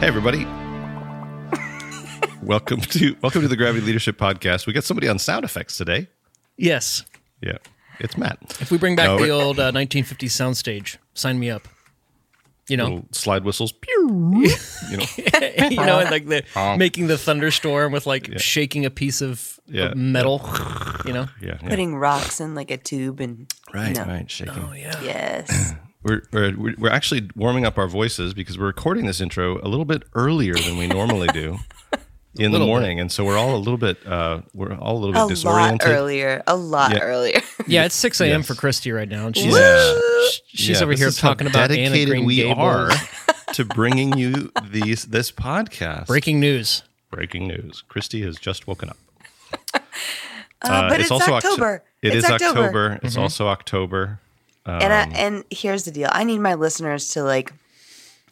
Hey everybody. welcome to welcome to the Gravity Leadership Podcast. We got somebody on sound effects today. Yes. Yeah. It's Matt. If we bring back No, the old uh, 1950s soundstage, sign me up. You know, slide whistles. Pew. you know. you know, like the making the thunderstorm with like shaking a piece of, of Yeah. metal. You know, Yeah. yeah. putting rocks in like a tube and Right, you know, right, shaking. oh yeah, yes We're, we're we're- we're actually warming up our voices because we're recording this intro a little bit earlier than we normally do in the Little morning, and so we're all a little bit uh we're all a little bit a lot disoriented. earlier a lot Yeah. earlier yeah. It's 6 a.m. Yes. for Christy right now, and she's Yeah. she's Yeah, over this here is how talking about Anna dedicated Green we Gables. are to bringing you these this podcast. Breaking news. Breaking news. Christy has just woken up. uh, but it's, Octo- october It it's is October. It's Mm-hmm. also October. And Um, I, and here's the deal i need my listeners to like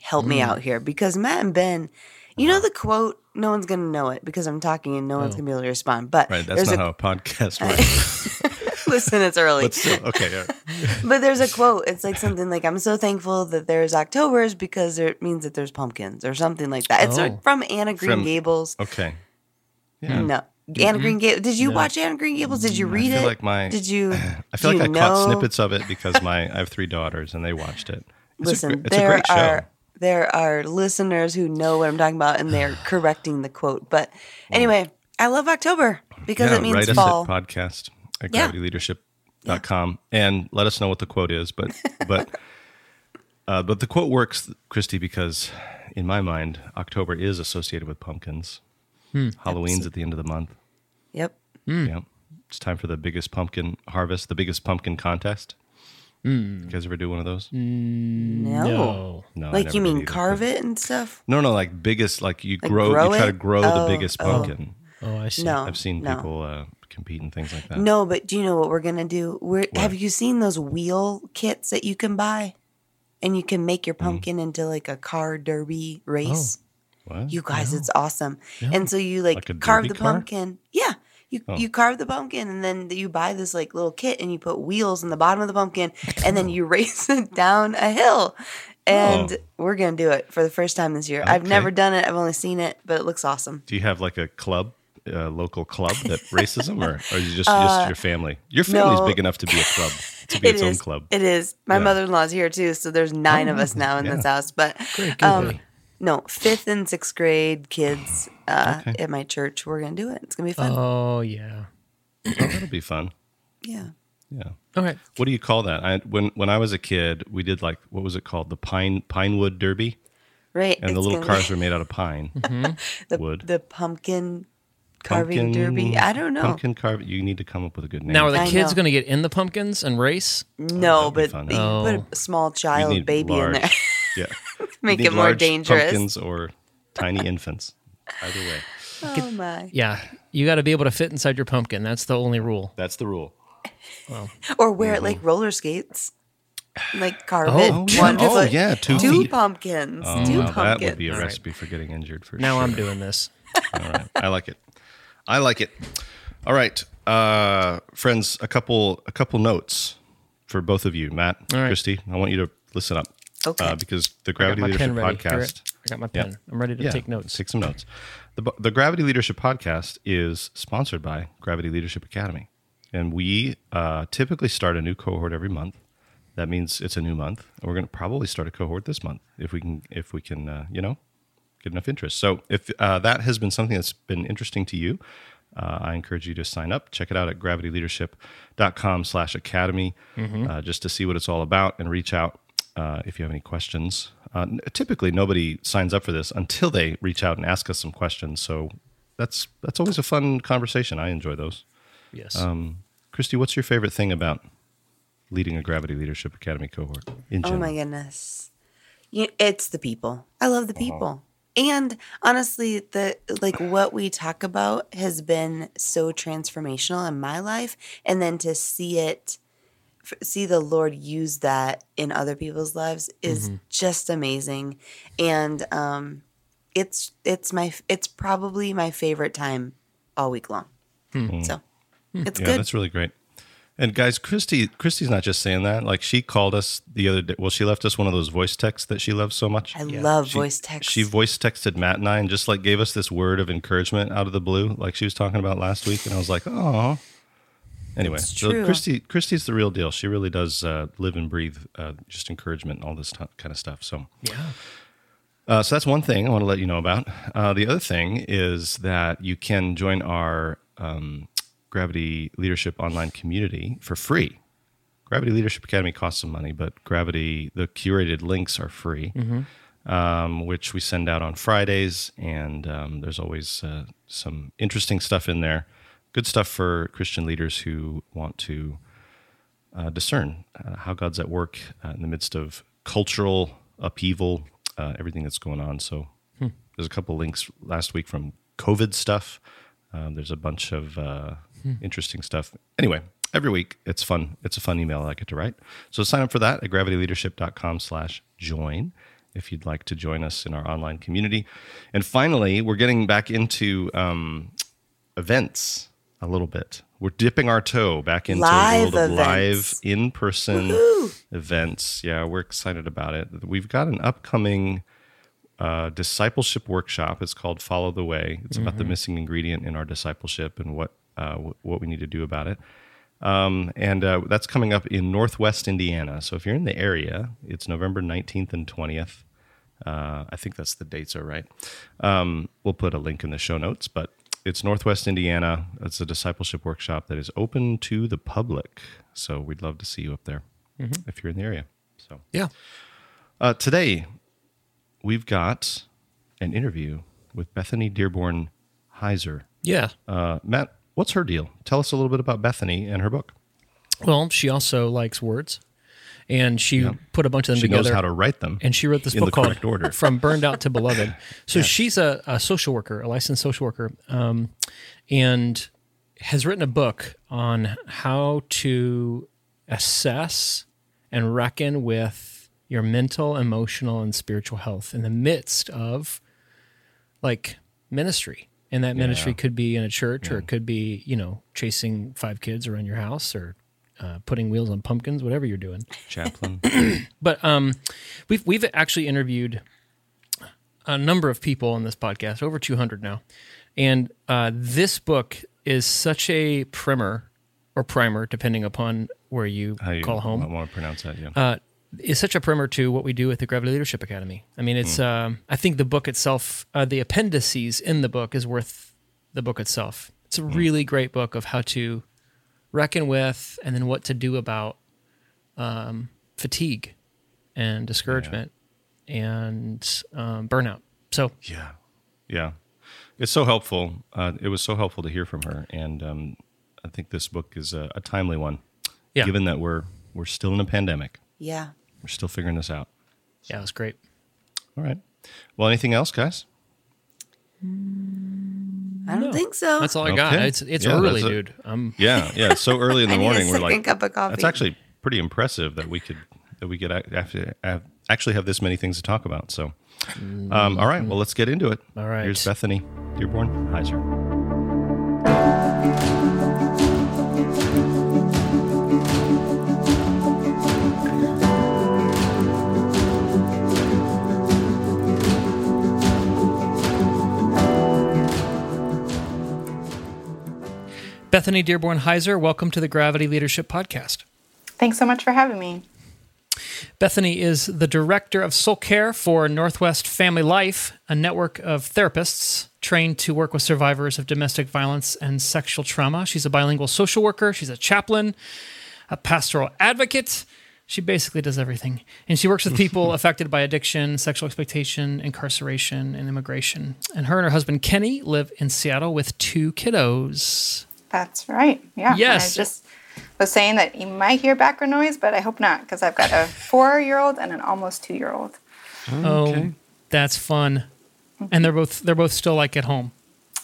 help me Mm. out here because matt and ben you know the quote no one's gonna know it because i'm talking and no one's gonna be able to respond but Oh. Right, that's not a how a podcast works. listen it's early but still, okay. right. but there's a quote it's like something like i'm so thankful that there's octobers because it means that there's pumpkins or something like that it's Oh. like from anna green From- gables Okay. Yeah. No. Anna mm-hmm. Green Gables. Did you watch Anna Green Gables? Did you mm, read I feel it? like my Did you? I feel like I you caught snippets of it because my I have three daughters and they watched it. It's Listen, a, gr- it's a there great show. are there are listeners who know what I'm talking about, and they're correcting the quote. But mm. anyway, I love October because yeah, it means write fall. us at podcast at Yeah. gravityleadership.com and let us know what the quote is. But but uh, but the quote works, Christy, because in my mind, October is associated with pumpkins. Hmm. Halloween's at the end of the month. Yep. Yeah. It's time for the biggest pumpkin harvest, the biggest pumpkin contest. You guys ever do one of those? No. No. No. I Like never you did mean either. carve it and stuff? No, no, like biggest, like you Like grow, grow you try it? to grow Oh, the biggest oh. pumpkin. Oh, I see. No. I've seen no. people uh, compete in things like that. No, but do you know what we're gonna do? We're have you seen those wheel kits that you can buy? And you can make your Mm. pumpkin into like a car derby race. What? You guys, it's awesome. And so you like, Like carve the car? pumpkin. Yeah. You, Oh. you carve the pumpkin and then you buy this like little kit and you put wheels in the bottom of the pumpkin and then you race it down a hill. And Oh. we're gonna do it for the first time this year. I've never done it. I've only seen it, but it looks awesome. Do you have like a club, a local club that races them, or, or is it just, just your family? Your family's Uh, no. big enough to be a club, to be It its own club. It is. My Yeah. mother-in-law's here too, so there's nine of us now in this house. But Great, um. No, fifth and sixth grade kids uh, Okay. at my church. We're gonna do it. It's gonna be fun. Oh yeah. Oh, that'll be fun. yeah. Yeah. Okay. What do you call that? I, when when I was a kid, we did like what was it called? The pine pinewood derby, Right. and the little cars be were made out of pine. the, wood. the pumpkin carving derby. I don't know. Pumpkin carve. You need to come up with a good name. Now, are the I kids know. going to get in the pumpkins and race? No, that'd but you Oh. put a small child need baby in there. Yeah. Make it more dangerous. Pumpkins or tiny infants. Either way. Oh my. Yeah, you got to be able to fit inside your pumpkin. That's the only rule. That's the rule. Or wear it like roller skates. Like carve Oh, it. yeah. One Oh, foot. yeah, two two feet. pumpkins. Oh, two now pumpkins. that would be a All right. recipe for getting injured for Now sure. I'm doing this. All right. I like it. I like it. All right. Uh, friends, a couple a couple notes for both of you, Matt, All right. Christy. I want you to listen up. Okay. Uh, because the Gravity Leadership. Podcast. I got my Yeah. pen. I'm ready to take notes. Take some notes. The, the Gravity Leadership Podcast is sponsored by Gravity Leadership Academy. And we uh, typically start a new cohort every month. That means it's a new month. And we're going to probably start a cohort this month if we can, if we can, uh, you know, get enough interest. So if uh, that has been something that's been interesting to you, uh, I encourage you to sign up. Check it out at gravityleadership.com slash academy uh, just to see what it's all about and reach out uh, if you have any questions. Uh, n- typically, nobody signs up for this until they reach out and ask us some questions. So that's that's always a fun conversation. I enjoy those. Yes. Um, Christy, what's your favorite thing about leading a Gravity Leadership Academy cohort in Oh my goodness. You, it's the people. I love the people. And honestly, the like what we talk about has been so transformational in my life and then to see it f- see the Lord use that in other people's lives is mm-hmm. just amazing. And um it's it's my it's probably my favorite time all week long. Hmm. Hmm. So hmm. it's Yeah, good. that's really great. And guys, Christy, Christy's not just saying that. Like she called us the other day. Well, she left us one of those voice texts that she loves so much. I love voice text. She voice texted Matt and I and just like gave us this word of encouragement out of the blue, like she was talking about last week. And I was like, oh. Anyway, It's so. Christy, Christy's the real deal. She really does uh, live and breathe uh, just encouragement and all this t- kind of stuff. So yeah. uh, so that's one thing I want to let you know about. Uh, the other thing is that you can join our um, Gravity Leadership online community for free. Gravity Leadership Academy costs some money, but Gravity, the curated links are free, um, which we send out on Fridays. And um, there's always uh, some interesting stuff in there. Good stuff for Christian leaders who want to uh, discern uh, how God's at work uh, in the midst of cultural upheaval, uh, everything that's going on. So there's a couple links last week from COVID stuff. Um, there's a bunch of uh, interesting stuff. Anyway, every week it's fun. It's a fun email I get to write. So sign up for that at gravityleadership.com slash join if you'd like to join us in our online community. And finally, we're getting back into um, events a little bit. We're dipping our toe back into Live the world of live in person events. Yeah, we're excited about it. We've got an upcoming uh, discipleship workshop. It's called Follow the Way. It's about the missing ingredient in our discipleship and what uh, wh- what we need to do about it. Um, and uh, that's coming up in Northwest Indiana. So if you're in the area, it's November 19th and 20th. Uh, I think that's the dates are right. Um, we'll put a link in the show notes, but it's Northwest Indiana. It's a discipleship workshop that is open to the public. So we'd love to see you up there if you're in the area. So Yeah. uh, today, we've got an interview with Bethany Dearborn Hiestand. Yeah. Uh, Matt, what's her deal? Tell us a little bit about Bethany and her book. Well, she also likes words, and she put a bunch of them She together. knows how to write them. and she wrote this book called order. "From Burned Out to Beloved." So she's a, a social worker, a licensed social worker, um, and has written a book on how to assess and reckon with your mental, emotional, and spiritual health in the midst of like ministry. And that ministry could be in a church, or it could be, you know, chasing five kids around your house, or uh, putting wheels on pumpkins, whatever you're doing. Chaplain. But um, we've we've actually interviewed a number of people on this podcast, over 200 now, and uh, this book is such a primer or primer, depending upon where you, you call home. I want to pronounce that? Yeah. Uh, is such a primer to what we do at the Gravity Leadership Academy. I mean, it's. Um, I think the book itself, uh, the appendices in the book, is worth the book itself. It's a really great book of how to reckon with, and then what to do about um, fatigue and discouragement and um, burnout. So yeah. Yeah. It's so helpful. Uh, it was so helpful to hear from her. And um, I think this book is a, a timely one, yeah, given that we're, we're still in a pandemic. Yeah. We're still figuring this out. yeah, it was great. All right. Well, anything else, guys? I don't No. think so. That's all I got. Okay. It's it's Yeah, early, a- dude. I'm Yeah, yeah. It's so early in the I need a morning. We're like, cup of coffee. that's actually pretty impressive that we could that we could actually have, actually have this many things to talk about. So, um, all right. Well, let's get into it. All right. Here's Bethany Dearborn Hiestand. Bethany Dearborn Hiestand. Welcome to the Gravity Leadership Podcast. Thanks so much for having me. Bethany is the director of soul care for Northwest Family Life, a network of therapists trained to work with survivors of domestic violence and sexual trauma. She's a bilingual social worker, she's a chaplain, a pastoral advocate. She basically does everything. And she works with people affected by addiction, sexual exploitation, incarceration, and immigration. And her and her husband Kenny live in Seattle with two kiddos. That's right. Yeah. and Yes. I just was saying that you might hear background noise, but I hope not because I've got a four year old and an almost two year old. Oh, that's fun. And they're both they're both still like at home.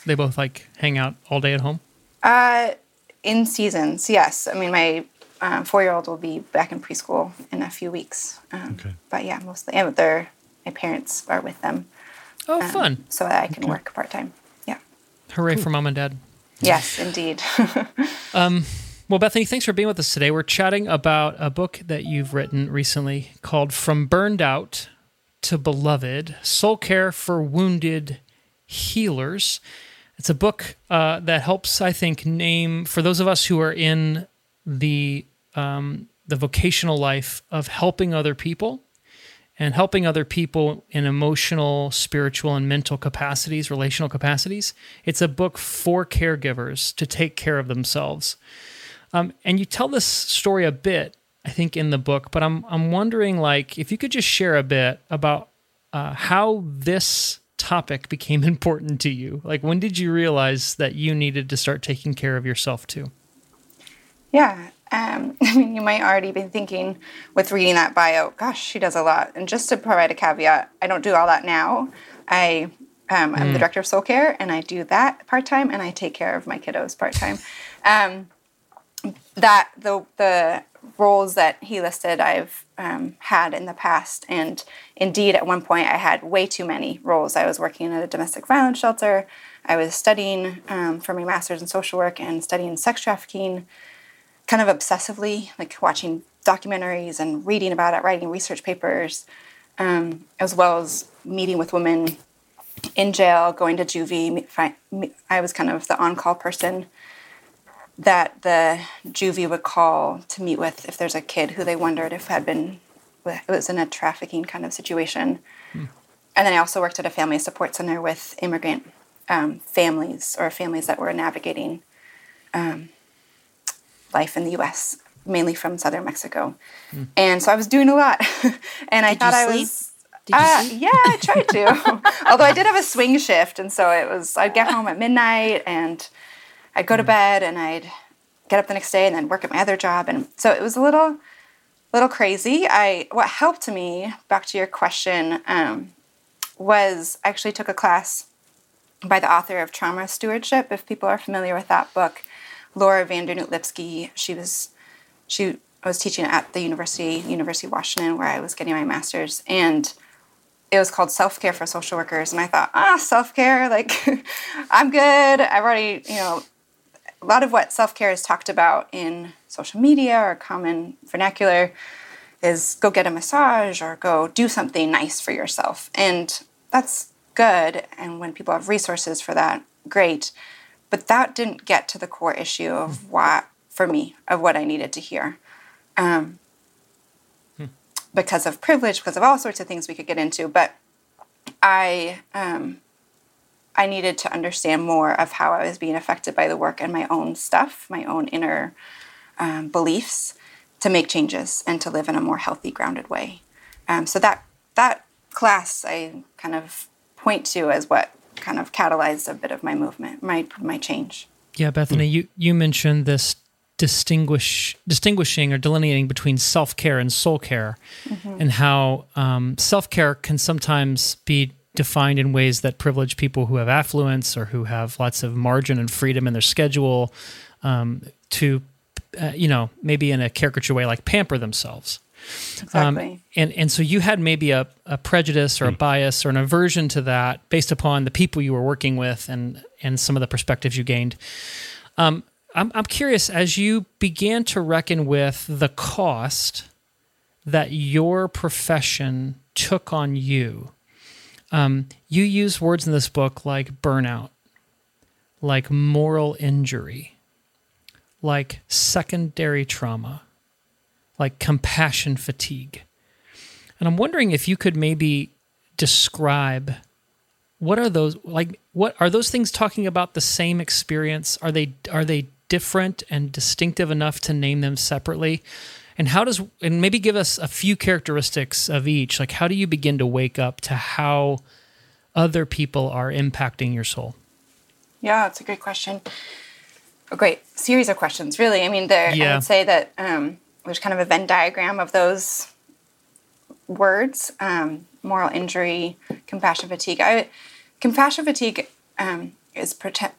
They both like hang out all day at home. Uh, in seasons, yes. I mean, my um, four year old will be back in preschool in a few weeks. Um, Okay. But yeah, mostly. And they're, my parents are with them Oh, um, fun! so that I can work part time. Yeah. Hooray for mom and dad. Yes, indeed. Well, Bethany, thanks for being with us today. We're chatting about a book that you've written recently called From Burned Out to Beloved Soul Care for Wounded Healers. It's a book uh, that helps, I think, name for those of us who are in the um, the vocational life of helping other people and helping other people in emotional, spiritual, and mental capacities, relational capacities. It's a book for caregivers to take care of themselves. Um, and you tell this story a bit, I think, in the book. But I'm I'm wondering, like, if you could just share a bit about uh, how this topic became important to you. Like, when did you realize that you needed to start taking care of yourself too? Yeah. Um, I mean, you might already be thinking with reading that bio, gosh, she does a lot. And just to provide a caveat, I don't do all that now. I um, I'm the director of soul care, and I do that part time, and I take care of my kiddos part time. Um, that the the roles that he listed, I've um, had in the past, and indeed, at one point, I had way too many roles. I was working at a domestic violence shelter. I was studying um, for my master's in social work and studying sex trafficking kind of obsessively, like watching documentaries and reading about it, writing research papers, um, as well as meeting with women in jail, going to juvie. I was kind of the on-call person that the juvie would call to meet with if there's a kid who they wondered if had been it was in a trafficking kind of situation. And then I also worked at a family support center with immigrant um, families or families that were navigating life in the U.S., mainly from southern Mexico. And so I was doing a lot, and I Did thought you I sleep? was. Did you uh, sleep? Yeah, I tried to. Although I did have a swing shift, and so it was. I'd get home at midnight, and I'd go to bed, and I'd get up the next day, and then work at my other job, and so it was a little, little crazy. I what helped me back to your question um, was I actually took a class by the author of Trauma Stewardship. If people are familiar with that book, Laura van Dernoot Lipsky. She was she I was teaching at the university, University of Washington, where I was getting my master's, and it was called Self Care for Social Workers. And I thought, ah, self care, like I'm good. I've already, you know, a lot of what self care is talked about in social media or common vernacular is go get a massage or go do something nice for yourself. And that's good. And when people have resources for that, great. But that didn't get to the core issue of what, for me, of what I needed to hear. Um, Because of privilege, because of all sorts of things we could get into. But I, um, I needed to understand more of how I was being affected by the work and my own stuff, my own inner um, beliefs, to make changes and to live in a more healthy, grounded way. Um, so that that class I kind of point to as what kind of catalyzed a bit of my movement, my my change. Yeah, Bethany, you, you mentioned this distinguish distinguishing or delineating between self care and soul care, and how um, self care can sometimes be defined in ways that privilege people who have affluence or who have lots of margin and freedom in their schedule um, to, uh, you know, maybe in a caricature way, like pamper themselves. Um, Exactly. and and so you had maybe a, a prejudice or a bias or an aversion to that based upon the people you were working with and and some of the perspectives you gained. Um, I'm I'm curious as you began to reckon with the cost that your profession took on you. Um, you use words in this book like burnout, like moral injury, like secondary trauma like compassion fatigue. And I'm wondering if you could maybe describe what are those like what are those things talking about the same experience? Are they are they different and distinctive enough to name them separately? And how does and maybe give us a few characteristics of each. Like how do you begin to wake up to how other people are impacting your soul? Yeah, it's a great question. A great series of questions, really. I mean, there. I would say that um, there's kind of a Venn diagram of those words: um, moral injury, compassion fatigue. I, compassion fatigue um, is prote-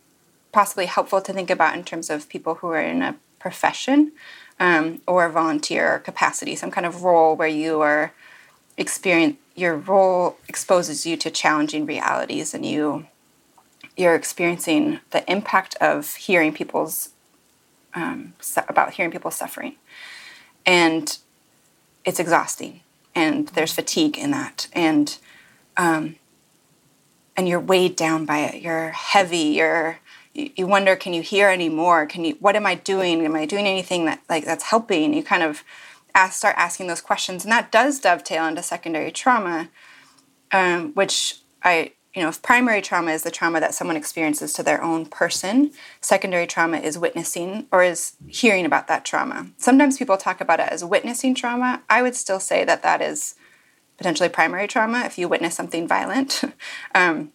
possibly helpful to think about in terms of people who are in a profession um, or volunteer capacity, some kind of role where you are experience. Your role exposes you to challenging realities, and you you're experiencing the impact of hearing people's um, about hearing people suffering and it's exhausting. And there's fatigue in that. And um, and you're weighed down by it. You're heavy. You're you, you wonder can you hear anymore? Can you what am i doing? Am i doing anything that like that's helping? You kind of ask, start asking those questions. And that does dovetail into secondary trauma um, which I, you know, if primary trauma is the trauma that someone experiences to their own person, secondary trauma is witnessing or is hearing about that trauma. Sometimes people talk about it as witnessing trauma. I would still say that that is potentially primary trauma if you witness something violent. um,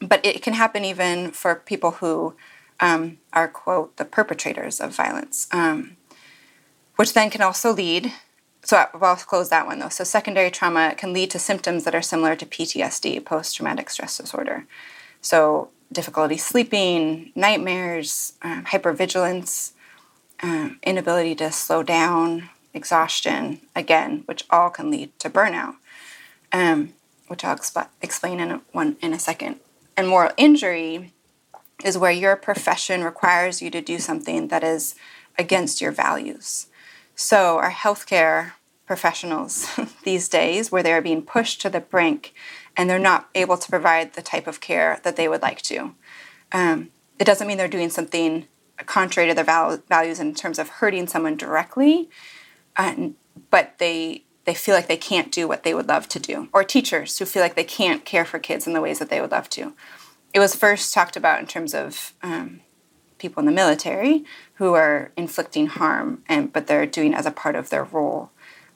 but it can happen even for people who um, are, quote, the perpetrators of violence, um, which then can also lead so I'll close that one though. So secondary trauma can lead to symptoms that are similar to PTSD, post-traumatic stress disorder. So difficulty sleeping, nightmares, um, hypervigilance, um, inability to slow down, exhaustion, again, which all can lead to burnout, um, which I'll exp- explain in a, one in a second. And moral injury is where your profession requires you to do something that is against your values. So, our healthcare professionals these days, where they're being pushed to the brink and they're not able to provide the type of care that they would like to. Um, it doesn't mean they're doing something contrary to their val- values in terms of hurting someone directly, but they they feel like they can't do what they would love to do. Or teachers who feel like they can't care for kids in the ways that they would love to. It was first talked about in terms of um, people in the military who are inflicting harm, and but they're doing as a part of their role,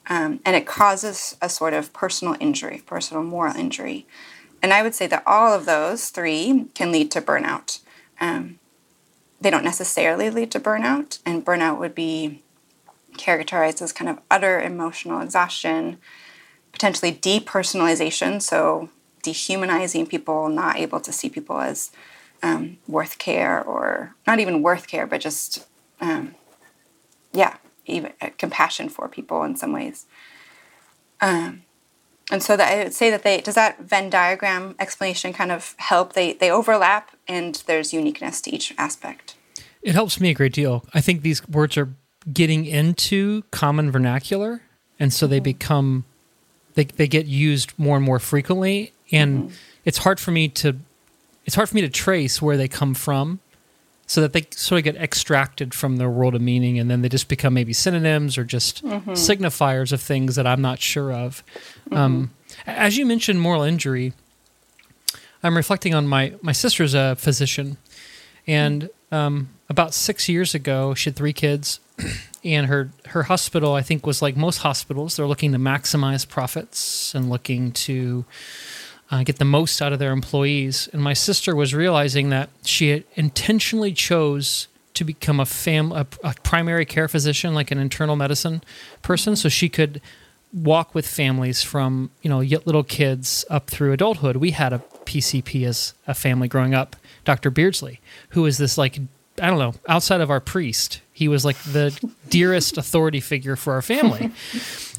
um, and it causes a sort of personal injury, personal moral injury, and I would say that all of those three can lead to burnout. Um, they don't necessarily lead to burnout, and burnout would be characterized as kind of utter emotional exhaustion, potentially depersonalization, so dehumanizing people, not able to see people as um, worth care or not even worth care, but just, um, yeah, even uh, compassion for people in some ways. Um, and so that I would say that they does that Venn diagram explanation kind of help. They they overlap and there's uniqueness to each aspect. It helps me a great deal. I think these words are getting into common vernacular, and so they become they they get used more and more frequently, and it's hard for me to it's hard for me to trace where they come from, so that they sort of get extracted from their world of meaning, and then they just become maybe synonyms or just signifiers of things that I'm not sure of. Um, as you mentioned, moral injury. I'm reflecting on my my sister's a physician, and um, about six years ago, she had three kids, and her her hospital, I think, was like most hospitals. They're looking to maximize profits and looking to uh, get the most out of their employees. And my sister was realizing that she had intentionally chose to become a fam a, a primary care physician, like an internal medicine person, so she could walk with families from you know little kids up through adulthood. We had a PCP as a family growing up, Dr. Beardsley, who was this like I don't know outside of our priest, he was like the dearest authority figure for our family.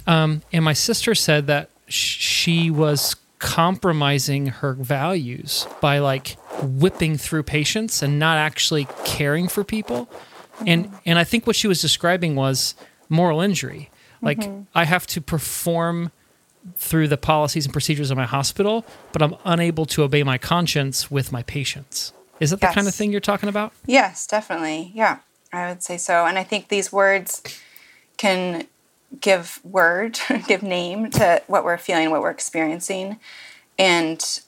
Um, and my sister said that sh- she was compromising her values by like whipping through patients and not actually caring for people. Mm-hmm. And and I think what she was describing was moral injury. Like mm-hmm. I have to perform through the policies and procedures of my hospital, but I'm unable to obey my conscience with my patients. Is that the kind of thing you're talking about? Yes, definitely. Yeah, I would say so. And I think these words can give word, give name to what we're feeling, what we're experiencing, and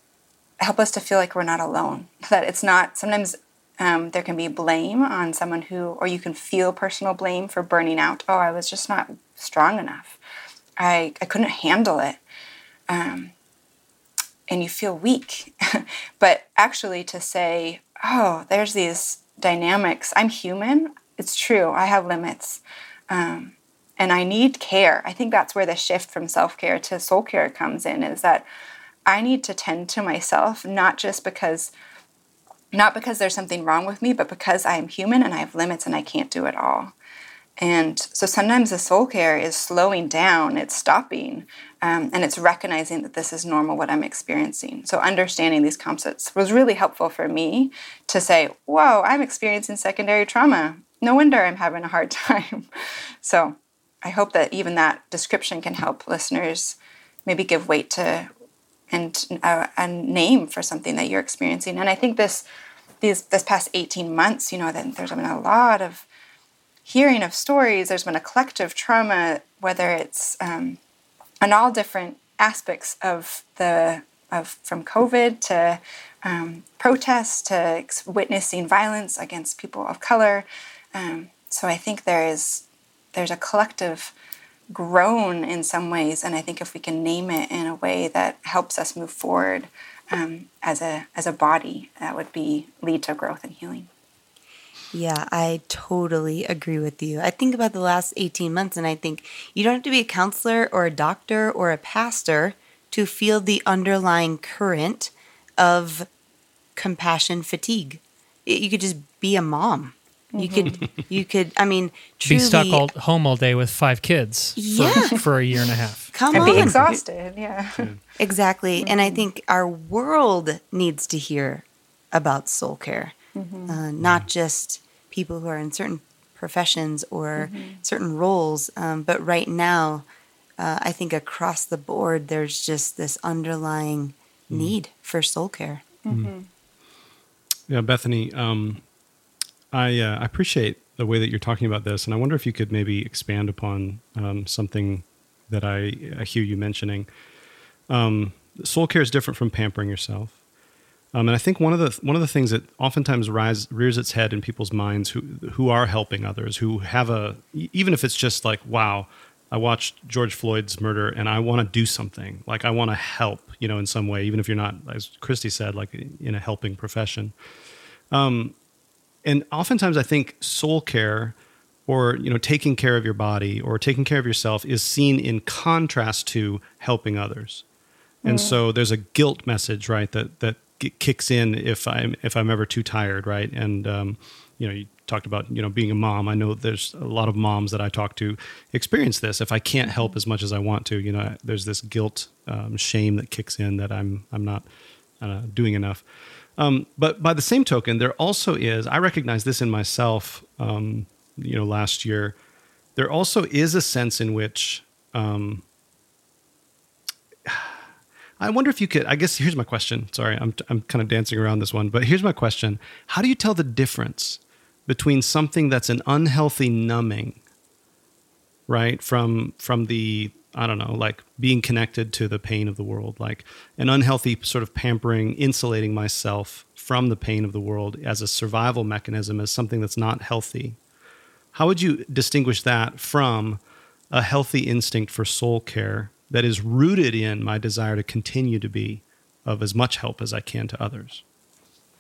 help us to feel like we're not alone. That it's not, sometimes um, there can be blame on someone who, or you can feel personal blame for burning out. Oh, I was just not strong enough. I, I couldn't handle it. Um, and you feel weak. but actually, to say, oh, there's these dynamics. I'm human. It's true. I have limits. Um, and I need care. I think that's where the shift from self care to soul care comes in is that I need to tend to myself, not just because. Not because there's something wrong with me, but because I am human and I have limits and I can't do it all. And so sometimes the soul care is slowing down, it's stopping, um, and it's recognizing that this is normal what I'm experiencing. So understanding these concepts was really helpful for me to say, whoa, I'm experiencing secondary trauma. No wonder I'm having a hard time. so I hope that even that description can help listeners maybe give weight to and a, a name for something that you're experiencing. And I think this these this past 18 months, you know, that there's been a lot of hearing of stories. There's been a collective trauma, whether it's um, on all different aspects of the of from COVID to um, protests to witnessing violence against people of color. Um, so I think there is there's a collective groan in some ways, and I think if we can name it in a way that helps us move forward um, as a as a body, that would be lead to growth and healing. Yeah, I totally agree with you. I think about the last 18 months and I think you don't have to be a counselor or a doctor or a pastor to feel the underlying current of compassion fatigue. You could just be a mom. You could, you could, I mean, truly, Be stuck all, home all day with five kids for, Yeah. for a year and a half. come And on. be exhausted, yeah. Exactly. And I think our world needs to hear about soul care, uh, not just people who are in certain professions or certain roles. Um, but right now, uh, I think across the board, there's just this underlying need for soul care. Yeah, Bethany, um, I uh, appreciate the way that you're talking about this, and I wonder if you could maybe expand upon um, something that I, I hear you mentioning. Um, soul care is different from pampering yourself, um, and I think one of the one of the things that oftentimes rise, rears its head in people's minds who who are helping others, who have a even if it's just like wow. I watched George Floyd's murder and I want to do something. Like I want to help, you know, in some way, even if you're not, as Christy said, like in a helping profession and oftentimes I think soul care or you know taking care of your body or taking care of yourself is seen in contrast to helping others. And so there's a guilt message, right, that that kicks in if I'm if I'm ever too tired, right? And um, you know, you talked about you know being a mom. I know there's a lot of moms that I talk to experience this. If I can't help as much as I want to, you know, there's this guilt, um, shame that kicks in that I'm I'm not uh, doing enough. Um, but by the same token, there also is, I recognize this in myself, um, you know, last year, there also is a sense in which um, I wonder if you could, I guess here's my question. Sorry, I'm, I'm kind of dancing around this one, but here's my question. How do you tell the difference between something that's an unhealthy numbing, right, from, from the, I don't know, like being connected to the pain of the world, like an unhealthy sort of pampering, insulating myself from the pain of the world as a survival mechanism, as something that's not healthy. How would you distinguish that from a healthy instinct for soul care that is rooted in my desire to continue to be of as much help as I can to others?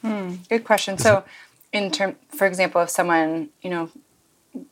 Hmm, good question. So, in term, for example, if someone you know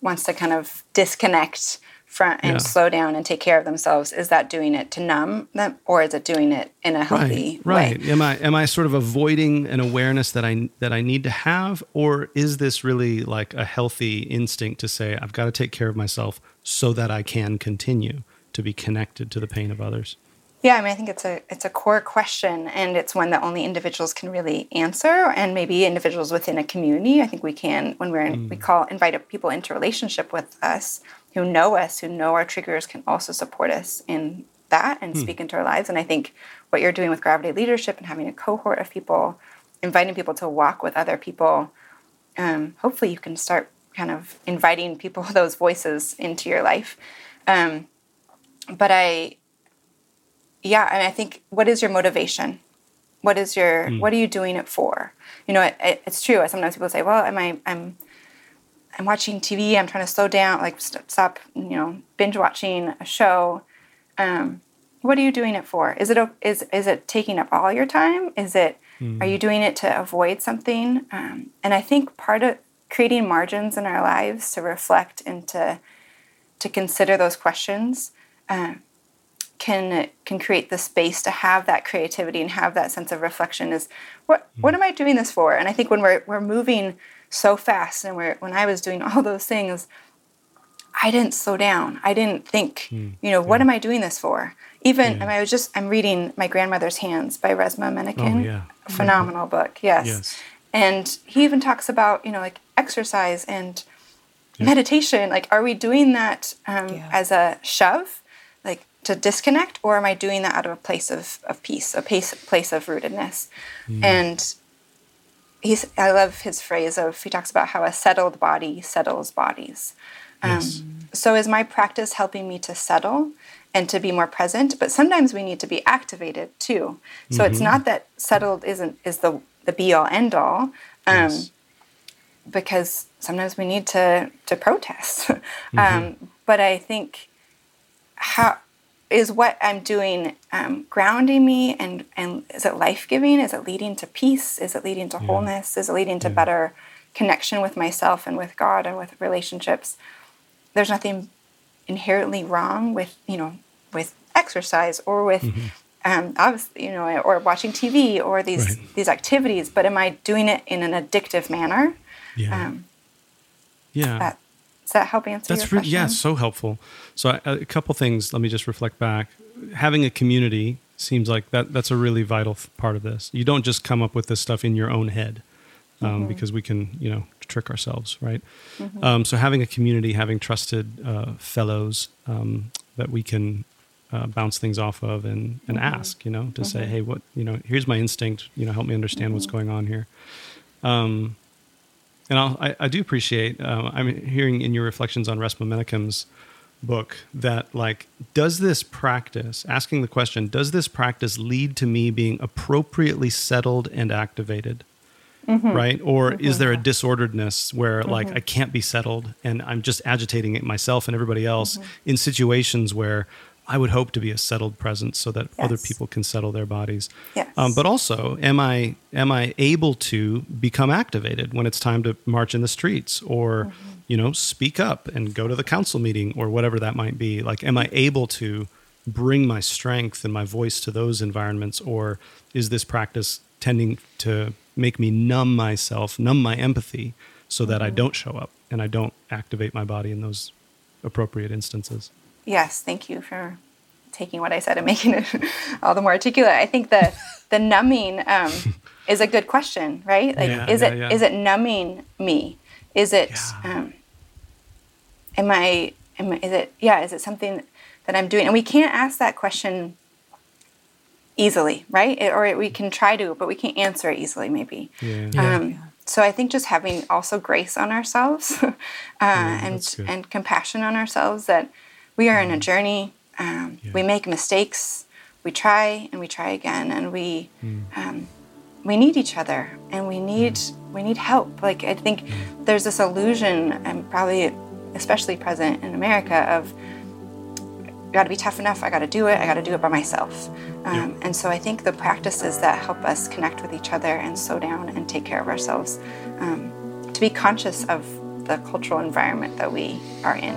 wants to kind of disconnect front and Yeah. slow down and take care of themselves, is that doing it to numb them or is it doing it in a healthy right, right. way? Am I am I sort of avoiding an awareness that I that I need to have, or is this really like a healthy instinct to say I've got to take care of myself so that I can continue to be connected to the pain of others? Yeah, I mean, I think it's a it's a core question, and it's one that only individuals can really answer, and maybe individuals within a community. I think we can when we're in, we mm. call invite people into relationship with us who know us, who know our triggers, can also support us in that and speak into our lives. And I think what you're doing with gravity leadership and having a cohort of people, inviting people to walk with other people, um, hopefully you can start kind of inviting people those voices into your life. Um, but I yeah and i think what is your motivation? What is your what are you doing it for? You know it, it, it's true. Sometimes people say well am i i'm i'm watching tv i'm trying to slow down like st- stop you know binge watching a show. Um, what are you doing it for? Is it is is it taking up all your time? Is it are you doing it to avoid something? Um, and i think part of creating margins in our lives to reflect and to to consider those questions um, can can create the space to have that creativity and have that sense of reflection is what what am I doing this for? And I think when we're we're moving so fast and we're when I was doing all those things, I didn't slow down. I didn't think, you know, what am I doing this for? Even I, mean, I was just I'm reading My Grandmother's Hands by Resmaa Menakem. Oh, yeah. A phenomenal book. Yes. Yes. And he even talks about, you know, like exercise and meditation. Like, are we doing that um, Yeah. as a shove, like to disconnect, or am I doing that out of a place of, of peace, a place, place of rootedness? And he's, I love his phrase of, he talks about how a settled body settles bodies. Um, Yes. So is my practice helping me to settle and to be more present? But sometimes we need to be activated too. So it's not that settled isn't is the the be all end all. Um, Yes. because sometimes we need to to protest. um, but I think how is what I'm doing um, grounding me and and is it life giving? Is it leading to peace? Is it leading to wholeness? Is it leading to better connection with myself and with God and with relationships? There's nothing inherently wrong with you know with exercise or with um, obviously you know or watching TV or these Right. these activities. But am I doing it in an addictive manner? Yeah. Um, yeah. that, does that help answer That's your re- question? yeah, so helpful. So I, a couple things. Let me just reflect back. Having a community seems like that. That's a really vital part of this. You don't just come up with this stuff in your own head, um, Mm-hmm. because we can, you know, trick ourselves, right? Um, so having a community, having trusted uh, fellows um, that we can uh, bounce things off of and and Mm-hmm. ask, you know, to say, hey, what, you know, here's my instinct. You know, help me understand what's Mm-hmm. going on here. And I'll, I, I do appreciate um, I'm hearing in your reflections on Resmaa Menakem's book that like does this practice asking the question does this practice lead to me being appropriately settled and activated? Mm-hmm. Right? Or mm-hmm. is there a disorderedness where like mm-hmm. i can't be settled and i'm just agitating it myself and everybody else in situations where i would hope to be a settled presence so that other people can settle their bodies. Yes. um, but also am i am i able to become activated when it's time to march in the streets or you know speak up and go to the council meeting or whatever that might be? Like am i able to bring my strength and my voice to those environments or is this practice tending to make me numb myself numb my empathy so that i don't show up and i don't activate my body in those appropriate instances Yes, thank you for taking what I said and making it all the more articulate. I think the the numbing um, is a good question, right? Like, Yeah, is yeah, it yeah. is it numbing me? Is it Yeah. um, am I am I, is it yeah? Is it something that I'm doing? And we can't ask that question easily, right? It, or we can try to, but we can't answer it easily, maybe. yeah, Um, so I think just having also grace on ourselves uh, and and compassion on ourselves that we are in a journey. Um, We make mistakes. We try and we try again, and we um, we need each other, and we need we need help. Like I think there's this illusion, and probably especially present in America, of got to be tough enough. I got to do it. I got to do it by myself. Um, And so I think the practices that help us connect with each other and slow down and take care of ourselves, um, to be conscious of the cultural environment that we are in.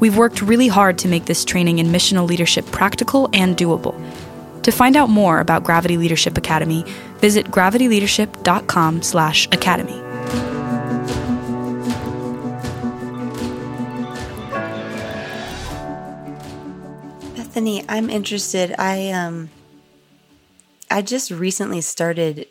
We've worked really hard to make this training in missional leadership practical and doable. To find out more about Gravity Leadership Academy, visit gravityleadership.com/academy. Bethany, I'm interested. I um I just recently started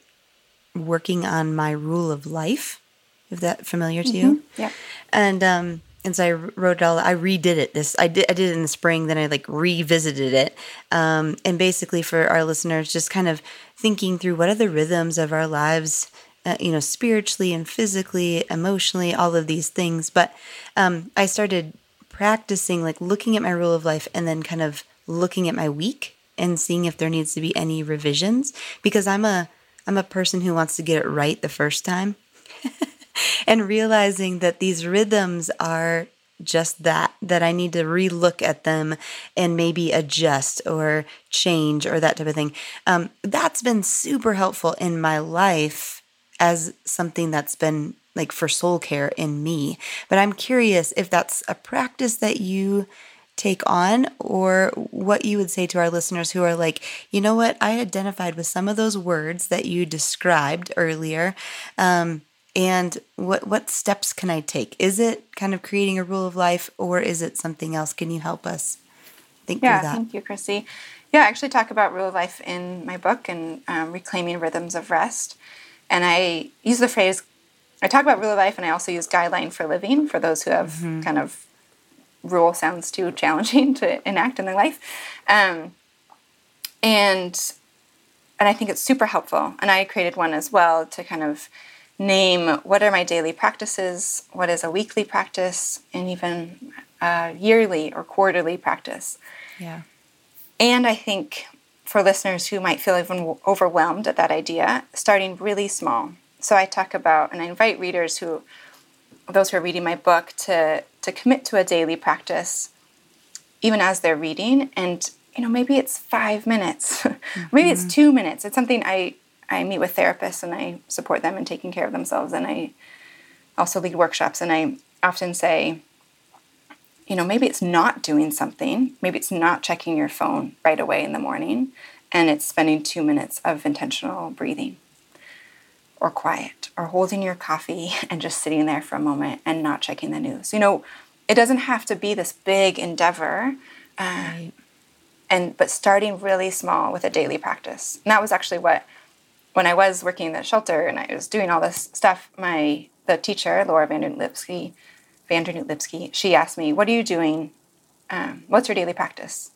working on my rule of life. Is that familiar to you? Yeah. And um and so I wrote it all. I redid it. This I did. I did it in the spring. Then I like revisited it. Um, and basically, for our listeners, just kind of thinking through what are the rhythms of our lives, uh, you know, spiritually and physically, emotionally, all of these things. But um, I started practicing, like looking at my rule of life, and then kind of looking at my week and seeing if there needs to be any revisions because I'm a I'm a person who wants to get it right the first time. and realizing that these rhythms are just that that I need to relook at them and maybe adjust or change or that type of thing. Um, that's been super helpful in my life as something that's been like for soul care in me. But I'm curious if that's a practice that you take on or what you would say to our listeners who are like, you know what, I identified with some of those words that you described earlier. Um, and what what steps can I take? Is it kind of creating a rule of life, or is it something else? Can you help us think yeah, through that? Yeah, thank you, Chrissy. Yeah, I actually talk about rule of life in my book and um, reclaiming rhythms of rest. And I use the phrase, I talk about rule of life, and I also use guideline for living for those who have Mm-hmm. kind of rule sounds too challenging to enact in their life. Um, and and I think it's super helpful. And I created one as well to kind of name what are my daily practices, what is a weekly practice, and even a yearly or quarterly practice. Yeah. And I think for listeners who might feel even overwhelmed at that idea, starting really small. So I talk about, and I invite readers who, those who are reading my book, to to commit to a daily practice, even as they're reading. And you know, maybe it's five minutes, maybe it's mm-hmm. two minutes. It's something I I meet with therapists and I support them in taking care of themselves, and I also lead workshops. And I often say, you know, maybe it's not doing something. Maybe it's not checking your phone right away in the morning, and it's spending two minutes of intentional breathing or quiet or holding your coffee and just sitting there for a moment and not checking the news. You know, it doesn't have to be this big endeavor. Uh, and but starting really small with a daily practice. And that was actually what when I was working in the shelter and I was doing all this stuff, my the teacher, Laura van Dernoot Lipsky, van Dernoot Lipsky, she asked me, What are you doing? Um, what's your daily practice?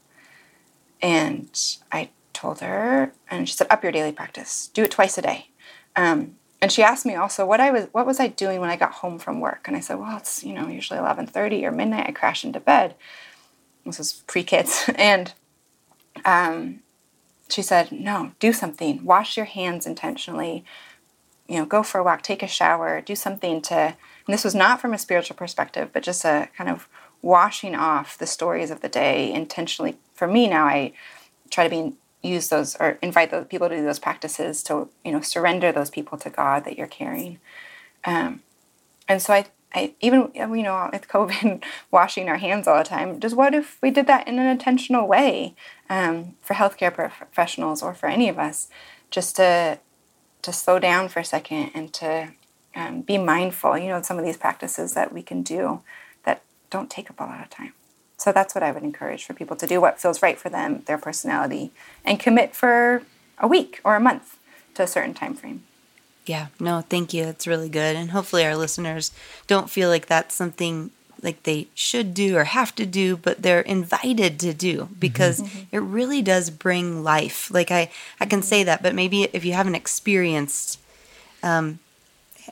And I told her, and she said, Up your daily practice. Do it twice a day. Um, and she asked me also what I was what was I doing when I got home from work? And I said, Well, it's you know, usually eleven thirty or midnight, I crash into bed. This was pre kids. And um, she said, No, do something. Wash your hands intentionally. You know, go for a walk, take a shower, do something to. And this was not from a spiritual perspective, but just a kind of washing off the stories of the day intentionally. For me now, I try to be use those or invite those people to do those practices to you know surrender those people to God that you're carrying. Um, and so I, I even you know with COVID, washing our hands all the time. Just what if we did that in an intentional way um, for healthcare professionals or for any of us, just to to slow down for a second and to um, be mindful. You know, some of these practices that we can do that don't take up a lot of time. So that's what I would encourage for people to do what feels right for them, their personality, and commit for a week or a month to a certain time frame. Yeah, no, thank you. It's really good. And hopefully our listeners don't feel like that's something like they should do or have to do, but they're invited to do because it really does bring life. Like I, I can say that, but maybe if you haven't experienced um,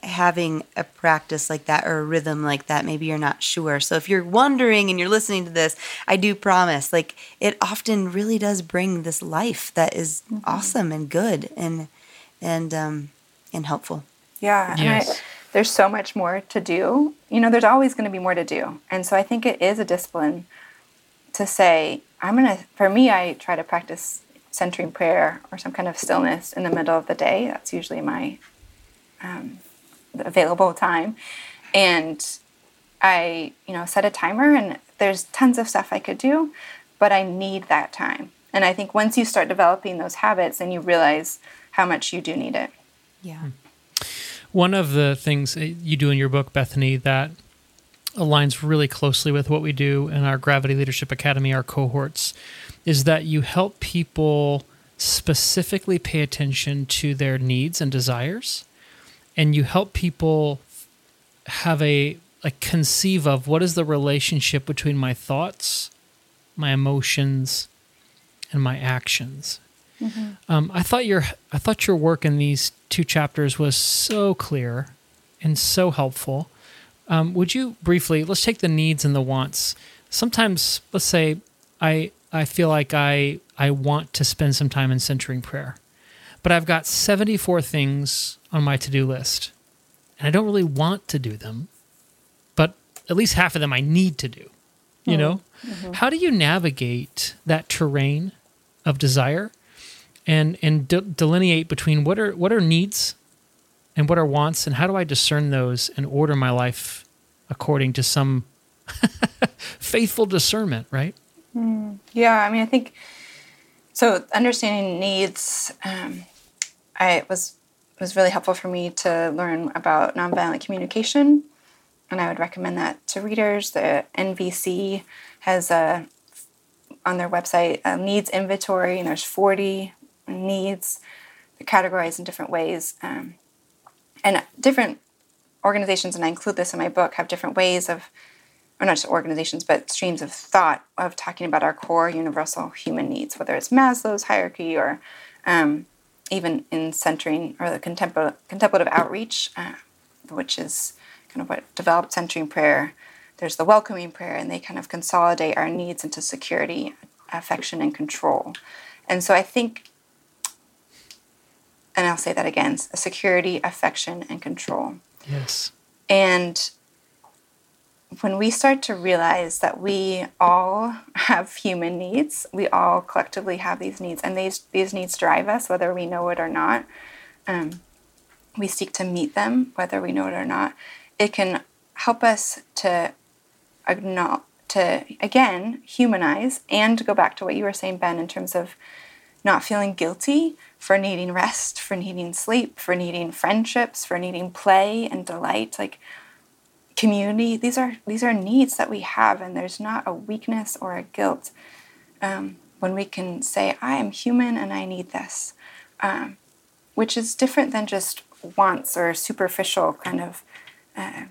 having a practice like that or a rhythm like that, maybe you're not sure. So if you're wondering and you're listening to this, I do promise, like it often really does bring this life that is mm-hmm. awesome and good and and um and helpful. Yeah. Yes. I, there's so much more to do. You know, there's always going to be more to do. And so I think it is a discipline to say, I'm going to, for me, I try to practice centering prayer or some kind of stillness in the middle of the day. That's usually my um, available time. And I, you know, set a timer and there's tons of stuff I could do, but I need that time. And I think once you start developing those habits, then you realize how much you do need it. Yeah. One of the things you do in your book, Bethany, that aligns really closely with what we do in our Gravity Leadership Academy, our cohorts, is that you help people specifically pay attention to their needs and desires and you help people have a like conceive of what is the relationship between my thoughts, my emotions, and my actions. Mm-hmm. Um, I thought your I thought your work in these two chapters was so clear and so helpful. Um, would you briefly let's take the needs and the wants. Sometimes, let's say I I feel like I I want to spend some time in centering prayer, but I've got 74 things on my to do list. And I don't really want to do them, but at least half of them I need to do. You mm-hmm. know? Mm-hmm. How do you navigate that terrain of desire and and de- delineate between what are what are needs and what are wants and how do I discern those and order my life according to some faithful discernment, right? Mm, yeah, I mean, I think so. Understanding needs, um, I was was really helpful for me to learn about nonviolent communication, and I would recommend that to readers. The NVC has a on their website a needs inventory, and there's 40 needs categorized in different ways, um, and different organizations, and I include this in my book, have different ways of, or not just organizations, but streams of thought of talking about our core universal human needs, whether it's Maslow's hierarchy or um, even in centering or the contemplative, contemplative outreach, uh, which is kind of what developed centering prayer. There's the welcoming prayer, and they kind of consolidate our needs into security, affection, and control. And so I think, and I'll say that again security, affection, and control. Yes. And when we start to realize that we all have human needs, we all collectively have these needs, and these these needs drive us whether we know it or not. Um, we seek to meet them whether we know it or not. It can help us to acknowledge, to again humanize and go back to what you were saying, Ben, in terms of not feeling guilty for needing rest, for needing sleep, for needing friendships, for needing play and delight. Like community these are these are needs that we have and there's not a weakness or a guilt um, when we can say i am human and i need this um, which is different than just wants or superficial kind of uh,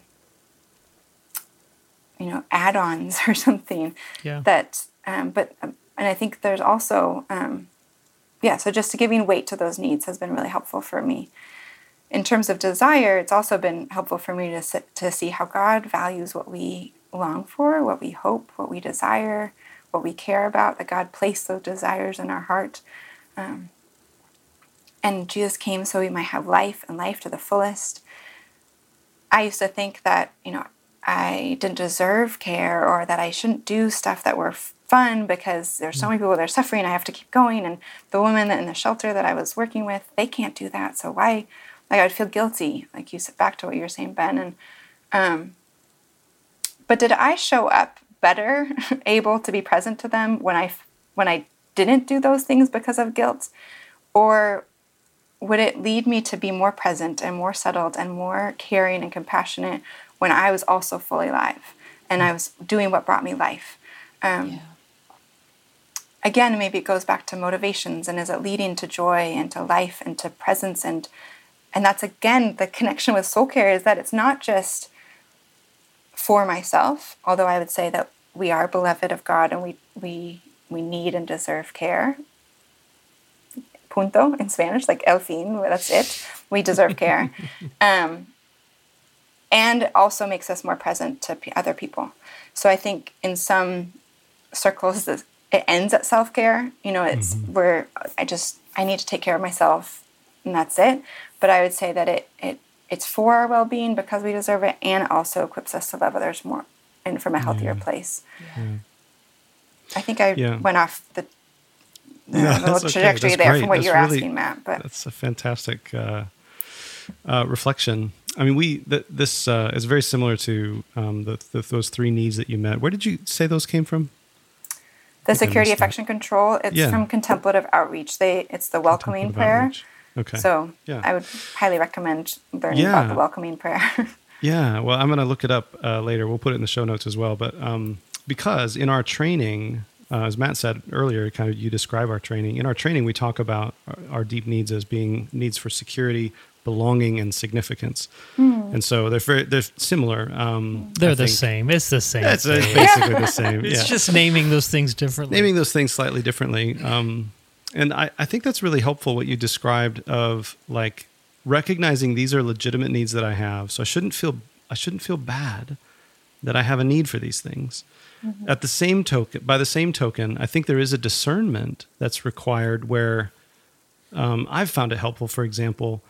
you know add-ons or something yeah. that um, but um, and i think there's also um, yeah so just giving weight to those needs has been really helpful for me in terms of desire, it's also been helpful for me to, sit, to see how God values what we long for, what we hope, what we desire, what we care about, that God placed those desires in our heart. Um, and Jesus came so we might have life and life to the fullest. I used to think that, you know, I didn't deserve care or that I shouldn't do stuff that were fun because there's so many people that are suffering. I have to keep going. And the women in the shelter that I was working with, they can't do that. So why like I would feel guilty, like you said, back to what you were saying, Ben. And um, but did I show up better, able to be present to them when I when I didn't do those things because of guilt, or would it lead me to be more present and more settled and more caring and compassionate when I was also fully alive and I was doing what brought me life? Um, yeah. Again, maybe it goes back to motivations and is it leading to joy and to life and to presence and and that's again the connection with soul care is that it's not just for myself, although I would say that we are beloved of God and we we we need and deserve care. Punto in Spanish, like el fin, that's it. We deserve care. um, and also makes us more present to p- other people. So I think in some circles this- it ends at self care. You know, it's where I just I need to take care of myself, and that's it. But I would say that it it it's for our well being because we deserve it, and also equips us to love others more and from a healthier place. I think I Yeah. went off the, the No, little that's okay. trajectory there great. from what That's you're really- asking, Matt. But That's a fantastic uh, uh, reflection. I mean, we th- this uh, is very similar to um, the, the, those three needs that you met. Where did you say those came from? the security, affection, control. It's Yeah. from contemplative outreach. They it's the welcoming prayer. outreach. Okay. So Yeah. I would highly recommend learning about the welcoming prayer. Yeah, well, I'm going to look it up uh, later. We'll put it in the show notes as well. But um, because in our training, uh, as Matt said earlier, kind of you describe our training. In our training, we talk about our, our deep needs as being needs for security, belonging, and significance. And so they're very they're similar. Um, They're I the think. same. It's the same. It's uh, thing. basically the same. It's yeah. just naming those things differently. naming those things slightly differently. Um, and I, I think that's really helpful what you described of like recognizing these are legitimate needs that I have. So I shouldn't feel I shouldn't feel bad that I have a need for these things. At the same token, by the same token, I think there is a discernment that's required where um, I've found it helpful. For example,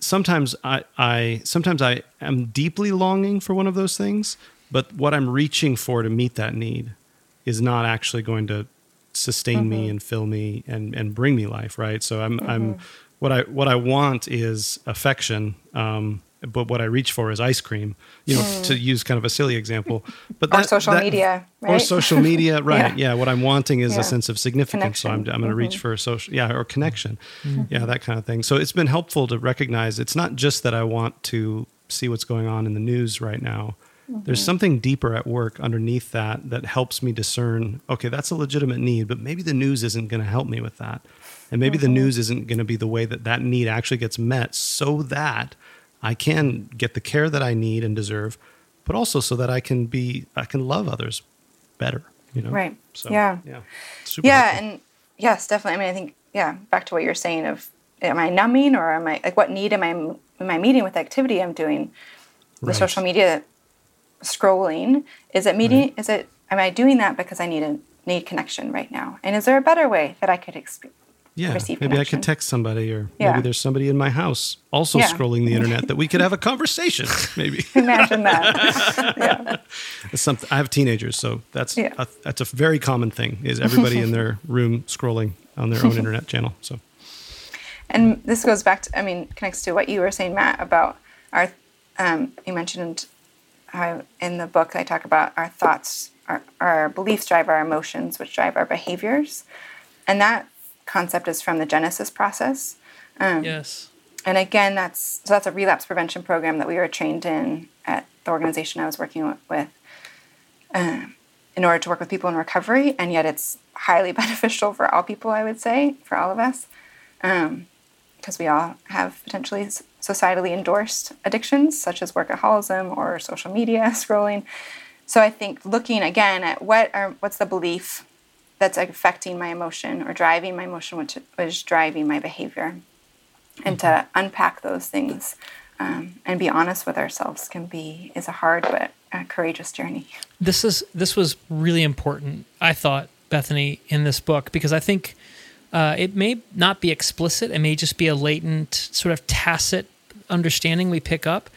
sometimes I, I sometimes I am deeply longing for one of those things, but what I'm reaching for to meet that need is not actually going to sustain me and fill me and and bring me life. Right. So I'm I'm what I what I want is affection. Um, but what I reach for is ice cream, you know, to use kind of a silly example. But Or social media, or social media, right? Yeah. yeah. what I'm wanting is Yeah. a sense of significance. So I'm, I'm going to reach for social, yeah, or connection, mm-hmm. yeah, that kind of thing. So it's been helpful to recognize it's not just that I want to see what's going on in the news right now. There's something deeper at work underneath that that helps me discern. Okay, that's a legitimate need, but maybe the news isn't going to help me with that, and maybe the news isn't going to be the way that that need actually gets met, so that I can get the care that I need and deserve, but also so that I can be I can love others better. You know, Right. So, Yeah. yeah, yeah, helpful. and yes, definitely. I mean, I think yeah, back to what you're saying of am I numbing or am I like what need am I am I meeting with the activity I'm doing? The Right. social media scrolling is it meeting? Is it am I doing that because I need a need connection right now? And is there a better way that I could experience? Yeah, receive maybe I could text somebody, or Yeah. maybe there's somebody in my house also Yeah. scrolling the internet that we could have a conversation. Maybe Imagine that. yeah. Something. I have teenagers, so that's Yeah. a, that's a very common thing. Is everybody in their room scrolling on their own internet channel? So And this goes back to, I mean, connects to what you were saying, Matt, about our, um, you mentioned how in the book I talk about our thoughts, our, our beliefs drive our emotions, which drive our behaviors. And that concept is from the Genesis process. yes. And again, that's, so that's a relapse prevention program that we were trained in at the organization I was working with um, in order to work with people in recovery. And yet it's highly beneficial for all people, I would say, for all of us because we all have potentially societally endorsed addictions such as workaholism or social media scrolling. So I think looking again at what are what's the belief that's affecting my emotion or driving my emotion, which is driving my behavior, and to unpack those things um, and be honest with ourselves can be is a hard but a courageous journey. this is this was really important i thought bethany in this book because i think uh, it may not be explicit it may just be a latent sort of tacit understanding we pick up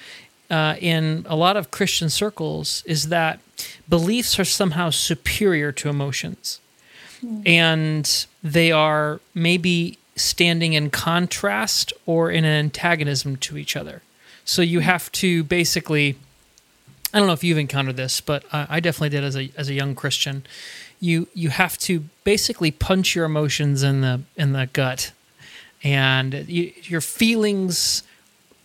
uh, in a lot of christian circles is that beliefs are somehow superior to emotions Hmm. and they are maybe standing in contrast or in an antagonism to each other. So you hmm. have to basically I don't know if you've encountered this, but uh, I definitely did as a as a young Christian. You you have to basically punch your emotions in the in the gut, and you, your feelings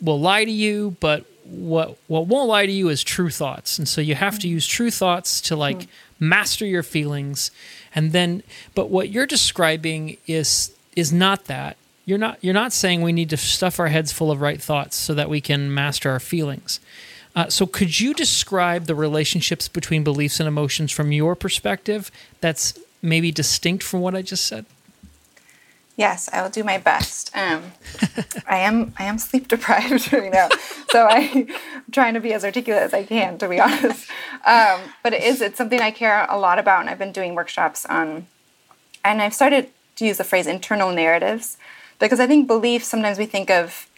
will lie to you, but what what won't lie to you is true thoughts, and so you have to hmm. use true thoughts to like master your feelings, and then but what you're describing is is not that. You're not you're not saying we need to stuff our heads full of right thoughts so that we can master our feelings. Uh, so, could you describe the relationships between beliefs and emotions from your perspective that's maybe distinct from what I just said? Yes, I will do my best. Um, I am I am sleep deprived right now, so I, am trying to be as articulate as I can, to be honest. Um, but it is it's something I care a lot about, and I've been doing workshops on, and I've started to use the phrase internal narratives, because I think belief sometimes we think of